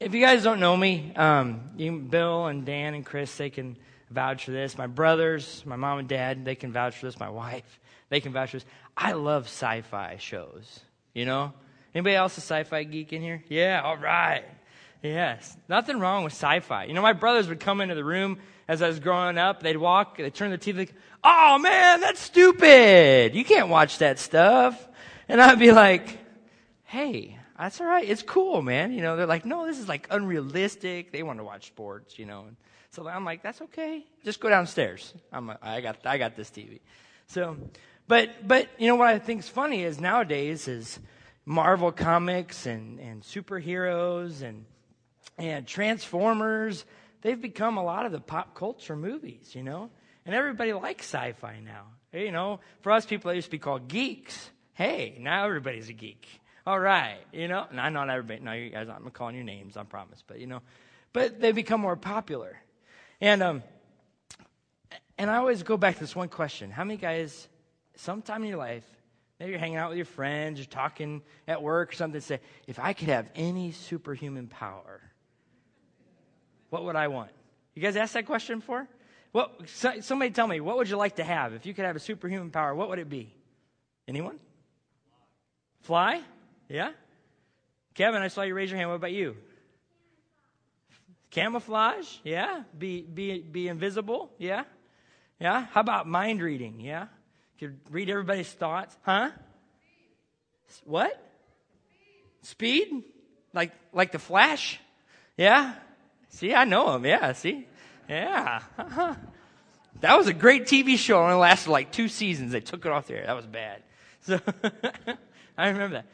If you guys don't know me, um, you, Bill and Dan and Chris, they can vouch for this. My brothers, my mom and dad, they can vouch for this. My wife, they can vouch for this. I love sci-fi shows. You know, anybody else a sci-fi geek in here? Yeah, all right. Yes, nothing wrong with sci-fi. You know, my brothers would come into the room as I was growing up. They'd walk, they'd turn the TV, like, "Oh man, that's stupid! You can't watch that stuff." And I'd be like, "Hey, that's all right. It's cool, man." You know, they're like, "No, this is like unrealistic." They want to watch sports, you know. And so I'm like, "That's okay. Just go downstairs. I'm, I got, I got this TV." So, but, but you know what I think is funny is nowadays is Marvel comics and and superheroes and and Transformers, they've become a lot of the pop culture movies, you know? And everybody likes sci fi now. You know, for us people, they used to be called geeks. Hey, now everybody's a geek. All right, you know? And I know not everybody, no, you guys, I'm calling your names, I promise, but you know, but they become more popular. And, um, and I always go back to this one question How many guys, sometime in your life, maybe you're hanging out with your friends, you're talking at work or something, say, if I could have any superhuman power, what would I want? You guys asked that question before? What, somebody tell me, what would you like to have? If you could have a superhuman power, what would it be? Anyone? Fly? Yeah? Kevin, I saw you raise your hand. What about you? Camouflage? Yeah? Be, be, be invisible? Yeah? Yeah? How about mind reading? Yeah? Could read everybody's thoughts? Huh? What? Speed? Like, like the Flash? Yeah? See, I know him. Yeah, see? Yeah. That was a great TV show. It only lasted like two seasons. They took it off there. That was bad. So I remember that.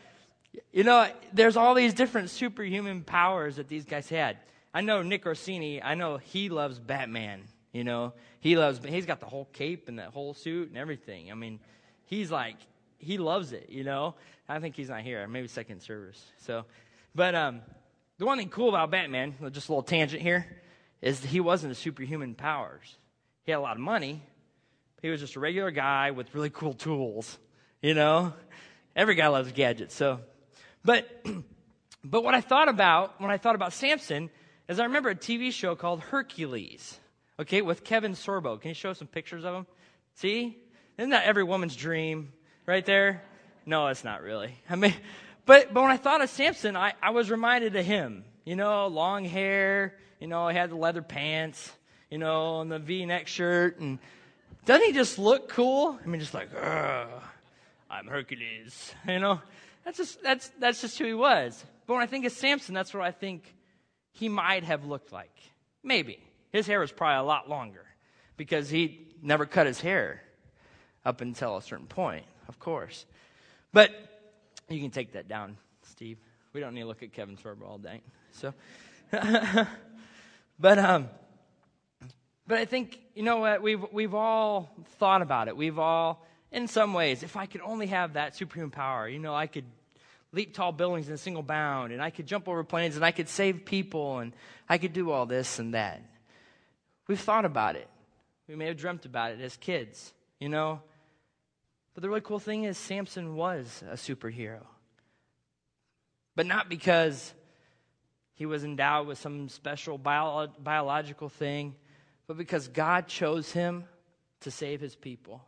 You know, there's all these different superhuman powers that these guys had. I know Nick Orsini, I know he loves Batman. You know, he loves, he's got the whole cape and that whole suit and everything. I mean, he's like, he loves it, you know. I think he's not here, maybe second service. So, but, um, the one thing cool about Batman, just a little tangent here, is he wasn't a superhuman powers. He had a lot of money. He was just a regular guy with really cool tools. You know, every guy loves gadgets. So, but, but what I thought about when I thought about Samson is I remember a TV show called Hercules. Okay, with Kevin Sorbo. Can you show some pictures of him? See, isn't that every woman's dream right there? No, it's not really. I mean, but, but when I thought of Samson, I, I was reminded of him. You know, long hair, you know, he had the leather pants, you know, and the v neck shirt. And doesn't he just look cool? I mean, just like, I'm Hercules. You know, that's just, that's, that's just who he was. But when I think of Samson, that's what I think he might have looked like. Maybe. His hair was probably a lot longer because he never cut his hair up until a certain point, of course. But you can take that down, Steve. We don't need to look at Kevin Sorbo all day. So, but um, but I think you know what we've we've all thought about it. We've all, in some ways, if I could only have that supreme power, you know, I could leap tall buildings in a single bound, and I could jump over planes, and I could save people, and I could do all this and that. We've thought about it. We may have dreamt about it as kids, you know. But the really cool thing is, Samson was a superhero. But not because he was endowed with some special bio- biological thing, but because God chose him to save his people.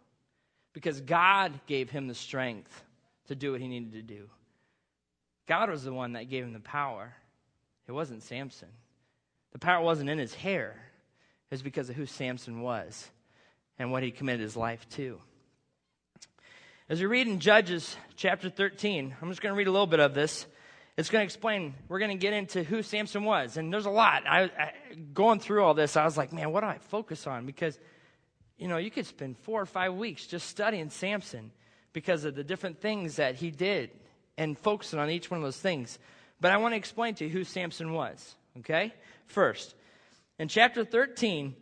Because God gave him the strength to do what he needed to do. God was the one that gave him the power. It wasn't Samson. The power wasn't in his hair, it was because of who Samson was and what he committed his life to. As we read in Judges chapter 13, I'm just going to read a little bit of this. It's going to explain, we're going to get into who Samson was. And there's a lot. I, I, going through all this, I was like, man, what do I focus on? Because, you know, you could spend four or five weeks just studying Samson because of the different things that he did and focusing on each one of those things. But I want to explain to you who Samson was, okay? First, in chapter 13,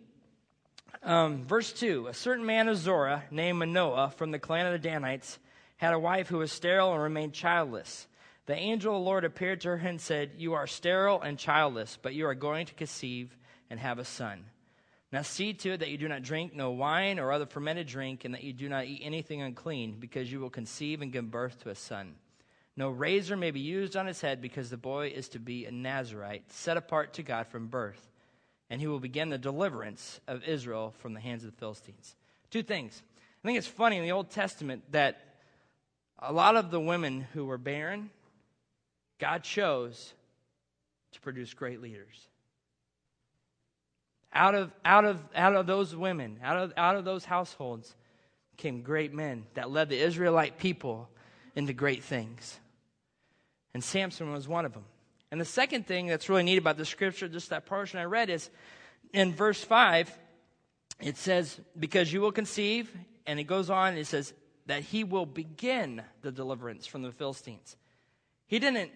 um, verse 2 A certain man of Zorah named Manoah from the clan of the Danites had a wife who was sterile and remained childless. The angel of the Lord appeared to her and said, You are sterile and childless, but you are going to conceive and have a son. Now see to it that you do not drink no wine or other fermented drink, and that you do not eat anything unclean, because you will conceive and give birth to a son. No razor may be used on his head because the boy is to be a Nazarite, set apart to God from birth. And he will begin the deliverance of Israel from the hands of the Philistines. Two things. I think it's funny in the Old Testament that a lot of the women who were barren, God chose to produce great leaders. Out of, out of, out of those women, out of, out of those households, came great men that led the Israelite people into great things. And Samson was one of them. And the second thing that's really neat about the scripture, just that portion I read, is in verse 5, it says, Because you will conceive, and it goes on, it says, that he will begin the deliverance from the Philistines. He didn't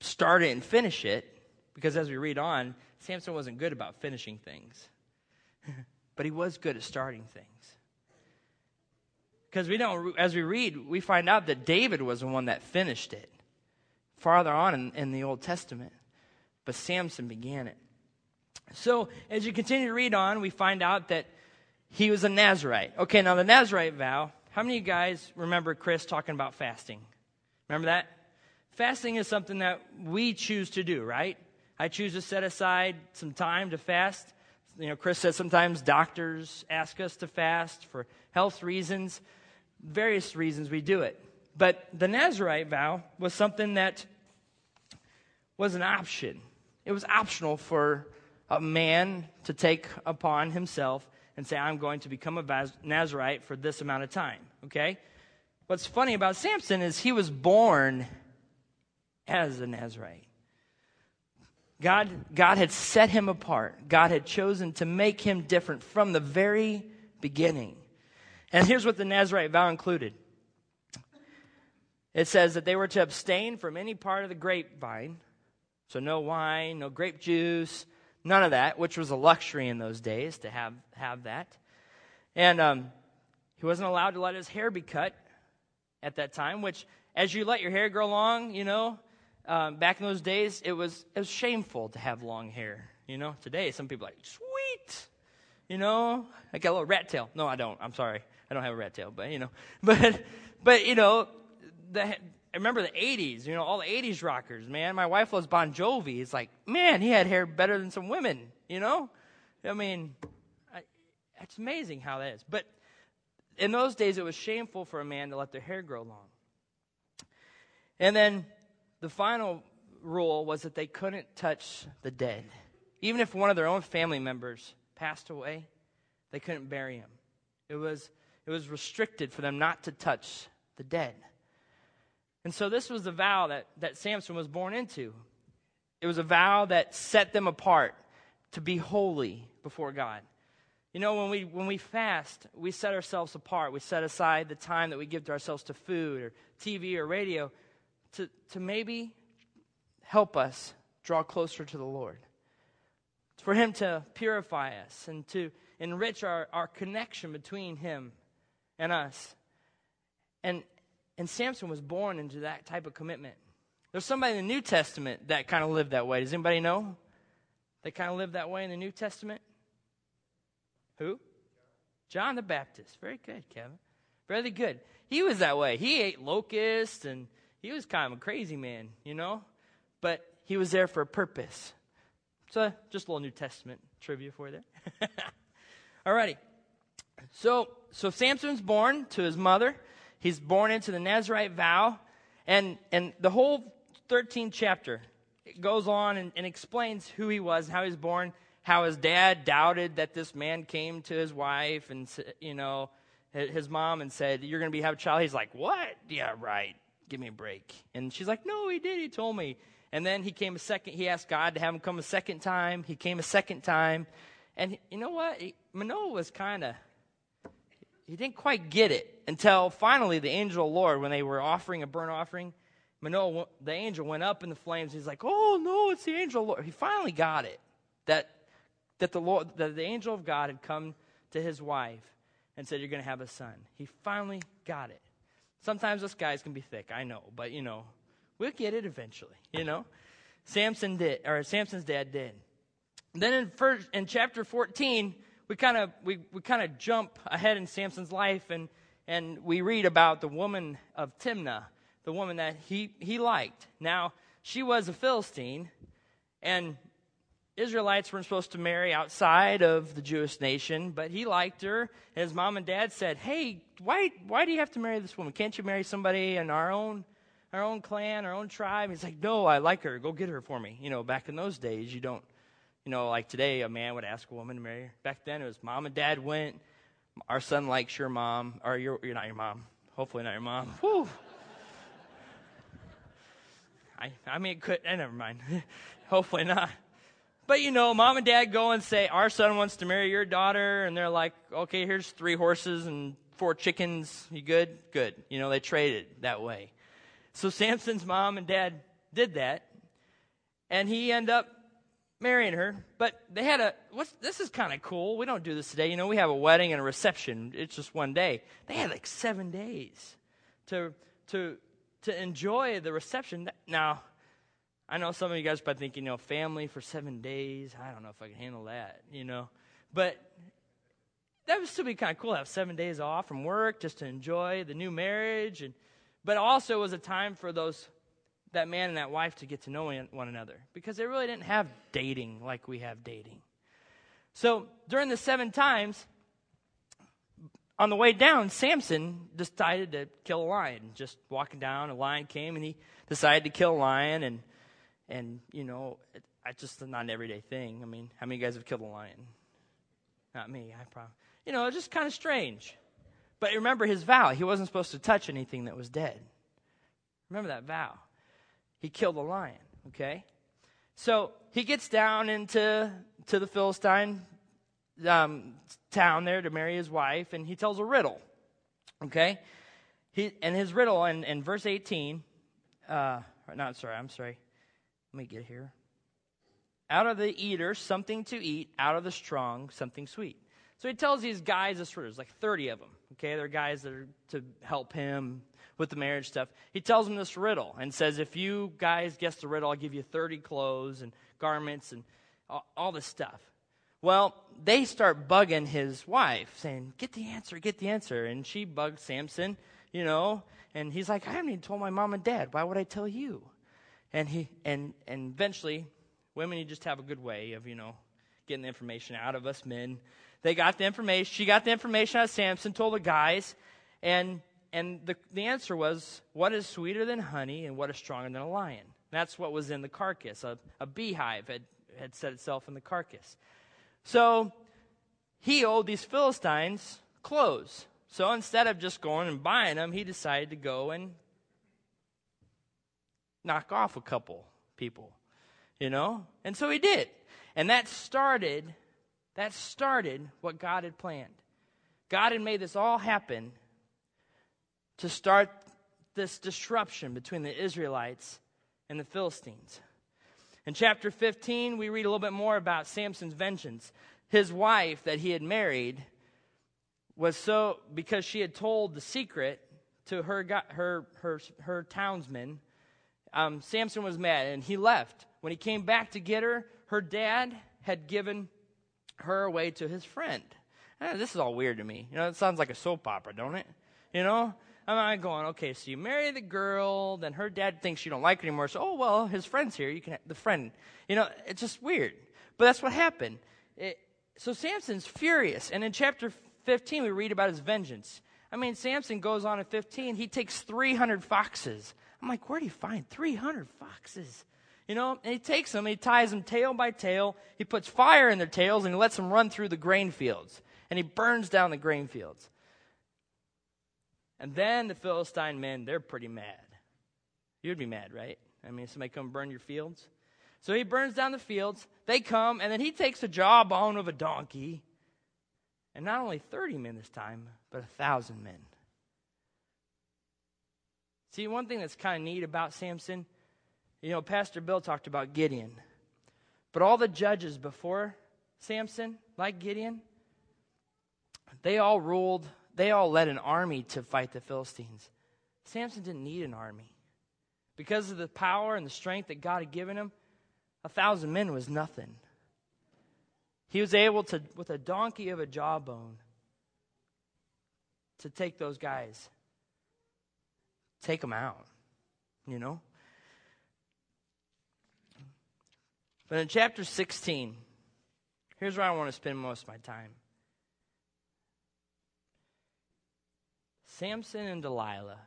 start it and finish it, because as we read on, Samson wasn't good about finishing things, but he was good at starting things. Because we don't, as we read, we find out that David was the one that finished it farther on in, in the Old Testament, but Samson began it. So, as you continue to read on, we find out that he was a Nazarite. Okay, now the Nazarite vow, how many of you guys remember Chris talking about fasting? Remember that? Fasting is something that we choose to do, right? I choose to set aside some time to fast. You know, Chris says sometimes doctors ask us to fast for health reasons, various reasons we do it. But the Nazarite vow was something that was an option. It was optional for a man to take upon himself and say, I'm going to become a Nazarite for this amount of time. Okay? What's funny about Samson is he was born as a Nazarite. God, God had set him apart. God had chosen to make him different from the very beginning. And here's what the Nazarite vow included it says that they were to abstain from any part of the grapevine. So, no wine, no grape juice, none of that, which was a luxury in those days to have, have that. And um, he wasn't allowed to let his hair be cut at that time, which, as you let your hair grow long, you know, um, back in those days, it was, it was shameful to have long hair. You know, today, some people are like, sweet, you know, I got a little rat tail. No, I don't. I'm sorry. I don't have a rat tail, but, you know, but, but, you know, the, I remember the 80s, you know, all the 80s rockers, man. My wife loves Bon Jovi. It's like, man, he had hair better than some women, you know? I mean, I, it's amazing how that is. But in those days, it was shameful for a man to let their hair grow long. And then the final rule was that they couldn't touch the dead. Even if one of their own family members passed away, they couldn't bury him. It was, it was restricted for them not to touch the dead. And so this was the vow that, that Samson was born into. It was a vow that set them apart to be holy before God. You know, when we, when we fast, we set ourselves apart. We set aside the time that we give to ourselves to food or TV or radio to, to maybe help us draw closer to the Lord. For Him to purify us and to enrich our, our connection between Him and us. And, and Samson was born into that type of commitment. There's somebody in the New Testament that kind of lived that way. Does anybody know? They kind of lived that way in the New Testament? Who? John the Baptist. Very good, Kevin. Very good. He was that way. He ate locusts and he was kind of a crazy man, you know? But he was there for a purpose. So, just a little New Testament trivia for you there. Alrighty. So, so Samson's born to his mother. He's born into the Nazarite vow. And, and the whole 13th chapter it goes on and, and explains who he was, how he was born, how his dad doubted that this man came to his wife and, you know, his mom and said, You're going to be have a child. He's like, What? Yeah, right. Give me a break. And she's like, No, he did. He told me. And then he came a second. He asked God to have him come a second time. He came a second time. And you know what? Manoah was kind of he didn't quite get it until finally the angel of the Lord, when they were offering a burnt offering, Manoah, the angel went up in the flames. He's like, "Oh no, it's the angel of the Lord." He finally got it that that the Lord, that the angel of God had come to his wife and said, "You're going to have a son." He finally got it. Sometimes us guys can be thick, I know, but you know, we'll get it eventually. You know, Samson did, or Samson's dad did. Then in first, in chapter 14, we kind of we, we kind of jump ahead in Samson's life and and we read about the woman of Timnah the woman that he, he liked. Now, she was a Philistine, and Israelites weren't supposed to marry outside of the Jewish nation, but he liked her. His mom and dad said, Hey, why, why do you have to marry this woman? Can't you marry somebody in our own, our own clan, our own tribe? He's like, No, I like her. Go get her for me. You know, back in those days, you don't, you know, like today, a man would ask a woman to marry her. Back then, it was mom and dad went. Our son likes your mom, or you're, you're not your mom. Hopefully, not your mom. Whew. I, I mean, it could, eh, never mind. Hopefully not. But you know, mom and dad go and say, Our son wants to marry your daughter. And they're like, Okay, here's three horses and four chickens. You good? Good. You know, they traded that way. So Samson's mom and dad did that. And he ended up marrying her. But they had a, what's, this is kind of cool. We don't do this today. You know, we have a wedding and a reception. It's just one day. They had like seven days to, to to enjoy the reception. Now, I know some of you guys probably think, you know, family for seven days. I don't know if I can handle that, you know. But that would still be kind of cool to have seven days off from work just to enjoy the new marriage. And, but also was a time for those that man and that wife to get to know one another because they really didn't have dating like we have dating. So during the seven times, on the way down, Samson decided to kill a lion. Just walking down, a lion came and he decided to kill a lion. And, and you know, it, it's just not an everyday thing. I mean, how many of you guys have killed a lion? Not me, I probably. You know, it's just kind of strange. But remember his vow. He wasn't supposed to touch anything that was dead. Remember that vow. He killed a lion, okay? So he gets down into to the Philistine um, town there to marry his wife, and he tells a riddle. Okay? He, and his riddle in, in verse 18, uh, not sorry, I'm sorry. Let me get here. Out of the eater, something to eat. Out of the strong, something sweet. So he tells these guys this. There's like 30 of them. Okay? They're guys that are to help him with the marriage stuff. He tells them this riddle and says, if you guys guess the riddle, I'll give you 30 clothes and garments and all, all this stuff. Well, they start bugging his wife, saying, Get the answer, get the answer. And she bugs Samson, you know, and he's like, I haven't even told my mom and dad. Why would I tell you? And he and and eventually, women you just have a good way of, you know, getting the information out of us men. They got the information, she got the information out of Samson, told the guys, and and the, the answer was, What is sweeter than honey and what is stronger than a lion? That's what was in the carcass. A, a beehive had, had set itself in the carcass. So he owed these Philistines clothes. So instead of just going and buying them, he decided to go and knock off a couple people, you know? And so he did. And that started that started what God had planned. God had made this all happen to start this disruption between the Israelites and the Philistines. In chapter 15, we read a little bit more about Samson's vengeance. His wife that he had married was so, because she had told the secret to her, her, her, her townsmen, um, Samson was mad and he left. When he came back to get her, her dad had given her away to his friend. Eh, this is all weird to me. You know, it sounds like a soap opera, don't it? You know? I'm going, okay, so you marry the girl, then her dad thinks you don't like her anymore, so, oh, well, his friend's here, you can have the friend. You know, it's just weird. But that's what happened. It, so Samson's furious. And in chapter 15, we read about his vengeance. I mean, Samson goes on at 15, he takes 300 foxes. I'm like, where do you find 300 foxes? You know, and he takes them, he ties them tail by tail, he puts fire in their tails, and he lets them run through the grain fields. And he burns down the grain fields. And then the Philistine men, they're pretty mad. You'd be mad, right? I mean, somebody come burn your fields. So he burns down the fields. They come, and then he takes a jawbone of a donkey. And not only 30 men this time, but a thousand men. See, one thing that's kind of neat about Samson, you know, Pastor Bill talked about Gideon. But all the judges before Samson, like Gideon, they all ruled they all led an army to fight the Philistines. Samson didn't need an army. Because of the power and the strength that God had given him, a thousand men was nothing. He was able to, with a donkey of a jawbone, to take those guys, take them out. you know? But in chapter 16, here's where I want to spend most of my time Samson and Delilah.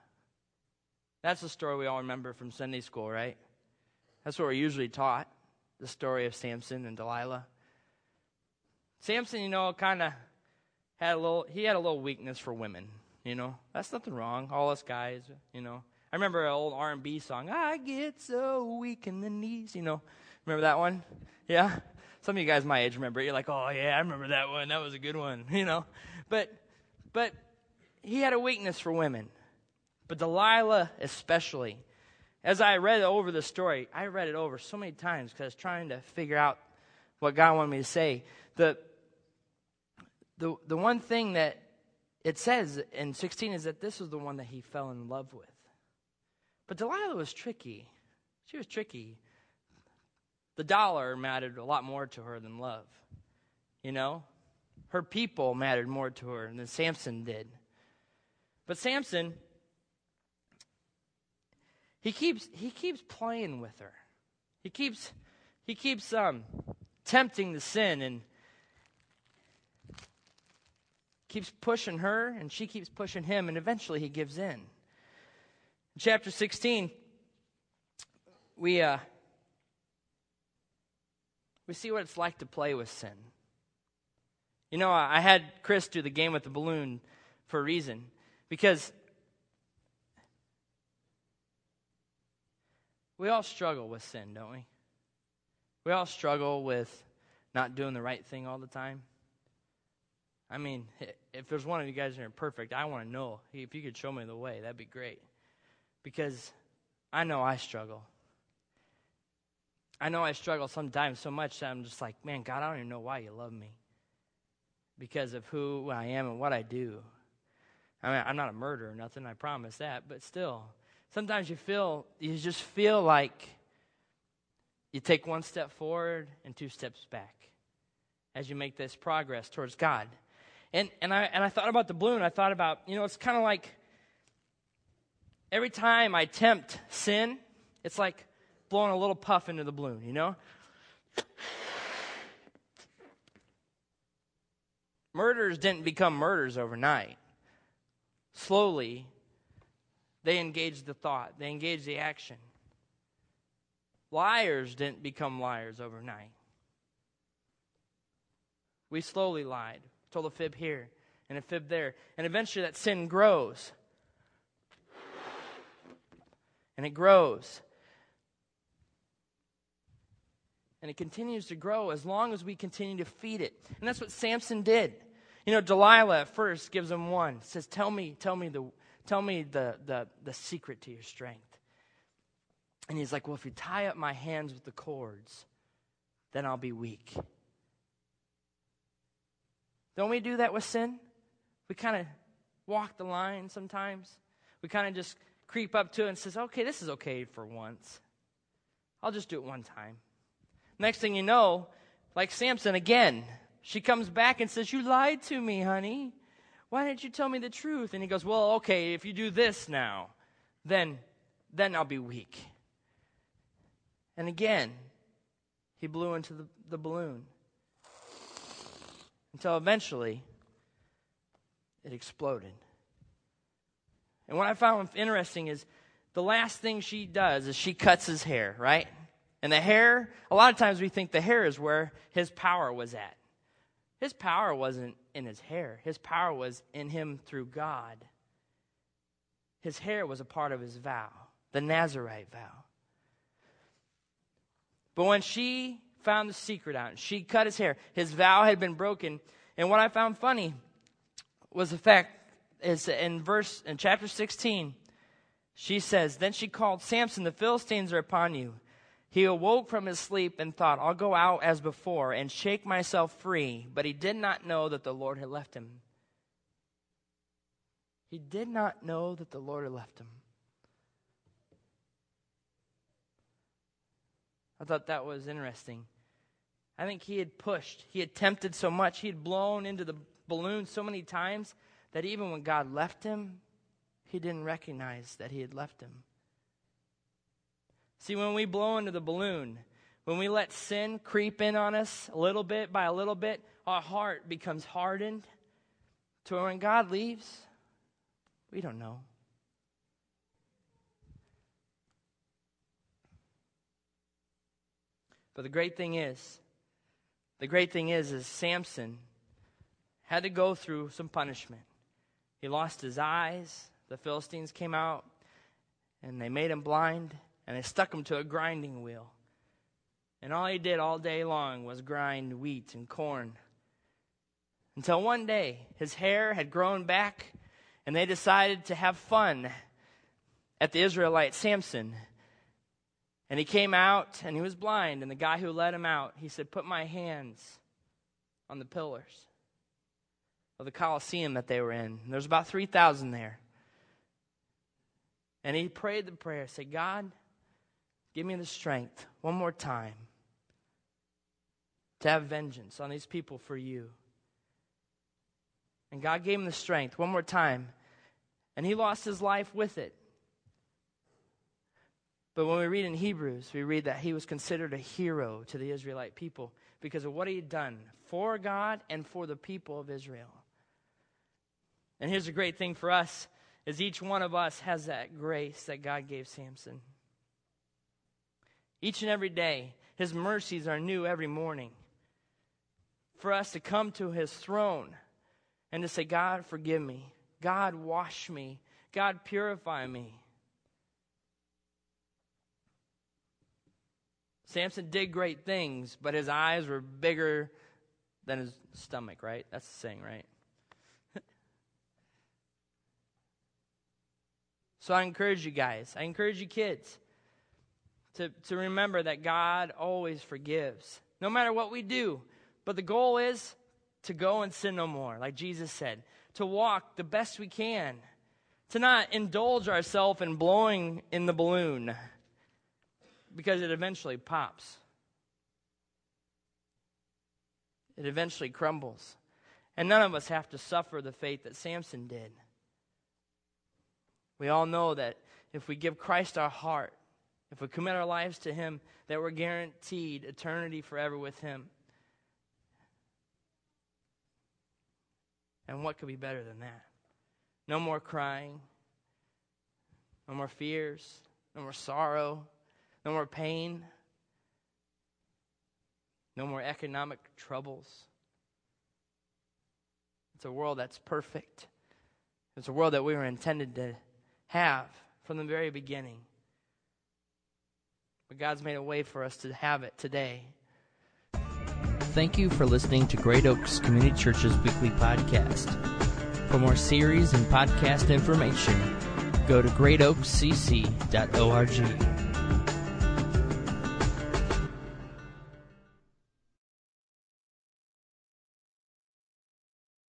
That's the story we all remember from Sunday school, right? That's what we're usually taught the story of Samson and Delilah. Samson, you know, kind of had a little, he had a little weakness for women, you know. That's nothing wrong. All us guys, you know. I remember an old R&B song, I get so weak in the knees, you know. Remember that one? Yeah? Some of you guys my age remember it. You're like, oh, yeah, I remember that one. That was a good one, you know. But, but he had a weakness for women. But Delilah especially. As I read over the story, I read it over so many times because I was trying to figure out what God wanted me to say. The, the, the one thing that it says in 16 is that this was the one that he fell in love with. But Delilah was tricky. She was tricky. The dollar mattered a lot more to her than love. You know? Her people mattered more to her than Samson did. But Samson, he keeps he keeps playing with her. He keeps he keeps um tempting the sin and keeps pushing her, and she keeps pushing him, and eventually he gives in. Chapter 16, we, uh, we see what it's like to play with sin. You know, I had Chris do the game with the balloon for a reason, because we all struggle with sin, don't we? We all struggle with not doing the right thing all the time. I mean, if there's one of you guys that are perfect, I want to know. If you could show me the way, that'd be great. Because I know I struggle. I know I struggle sometimes so much that I'm just like, man, God, I don't even know why you love me. Because of who I am and what I do. I mean, I'm not a murderer nothing, I promise that, but still, sometimes you feel, you just feel like you take one step forward and two steps back as you make this progress towards God. And, and, I, and I thought about the balloon. I thought about, you know, it's kind of like every time I tempt sin, it's like blowing a little puff into the balloon, you know? Murders didn't become murders overnight. Slowly, they engaged the thought, they engaged the action. Liars didn't become liars overnight. We slowly lied told a fib here and a fib there. And eventually that sin grows. And it grows. And it continues to grow as long as we continue to feed it. And that's what Samson did. You know, Delilah at first gives him one. Says, Tell me, tell me the tell me the, the, the secret to your strength. And he's like, Well, if you tie up my hands with the cords, then I'll be weak. Don't we do that with sin? We kind of walk the line sometimes. We kind of just creep up to it and says, "Okay, this is okay for once. I'll just do it one time." Next thing you know, like Samson again, she comes back and says, "You lied to me, honey. Why didn't you tell me the truth?" And he goes, "Well, okay, if you do this now, then then I'll be weak." And again, he blew into the, the balloon until eventually it exploded. And what I found interesting is the last thing she does is she cuts his hair, right? And the hair, a lot of times we think the hair is where his power was at. His power wasn't in his hair, his power was in him through God. His hair was a part of his vow, the Nazarite vow. But when she found the secret out. She cut his hair. His vow had been broken. And what I found funny was the fact is in verse in chapter 16, she says, Then she called Samson, the Philistines are upon you. He awoke from his sleep and thought, I'll go out as before and shake myself free. But he did not know that the Lord had left him. He did not know that the Lord had left him. I thought that was interesting. I think he had pushed, he had tempted so much, he had blown into the balloon so many times that even when God left him, he didn't recognize that he had left him. See, when we blow into the balloon, when we let sin creep in on us a little bit by a little bit, our heart becomes hardened to when God leaves, we don't know. But the great thing is, the great thing is, is Samson had to go through some punishment. He lost his eyes. The Philistines came out and they made him blind and they stuck him to a grinding wheel. And all he did all day long was grind wheat and corn. Until one day, his hair had grown back and they decided to have fun at the Israelite Samson. And he came out and he was blind. And the guy who let him out, he said, Put my hands on the pillars of the Colosseum that they were in. There's about 3,000 there. And he prayed the prayer, said, God, give me the strength one more time to have vengeance on these people for you. And God gave him the strength one more time, and he lost his life with it. But when we read in Hebrews, we read that he was considered a hero to the Israelite people because of what he had done for God and for the people of Israel. And here's a great thing for us is each one of us has that grace that God gave Samson. Each and every day, his mercies are new every morning. For us to come to his throne and to say, God, forgive me. God, wash me. God, purify me. Samson did great things, but his eyes were bigger than his stomach, right? That's the saying, right? So I encourage you guys, I encourage you kids to, to remember that God always forgives, no matter what we do. But the goal is to go and sin no more, like Jesus said, to walk the best we can, to not indulge ourselves in blowing in the balloon because it eventually pops. It eventually crumbles. And none of us have to suffer the fate that Samson did. We all know that if we give Christ our heart, if we commit our lives to Him, that we're guaranteed eternity forever with Him. And what could be better than that? No more crying, no more fears, no more sorrow, no more pain, no more economic troubles. It's a world that's perfect. It's a world that we were intended to have from the very beginning. But God's made a way for us to have it today. Thank you for listening to Great Oaks Community Church's weekly podcast. For more series and podcast information, go to greatoakscc.org.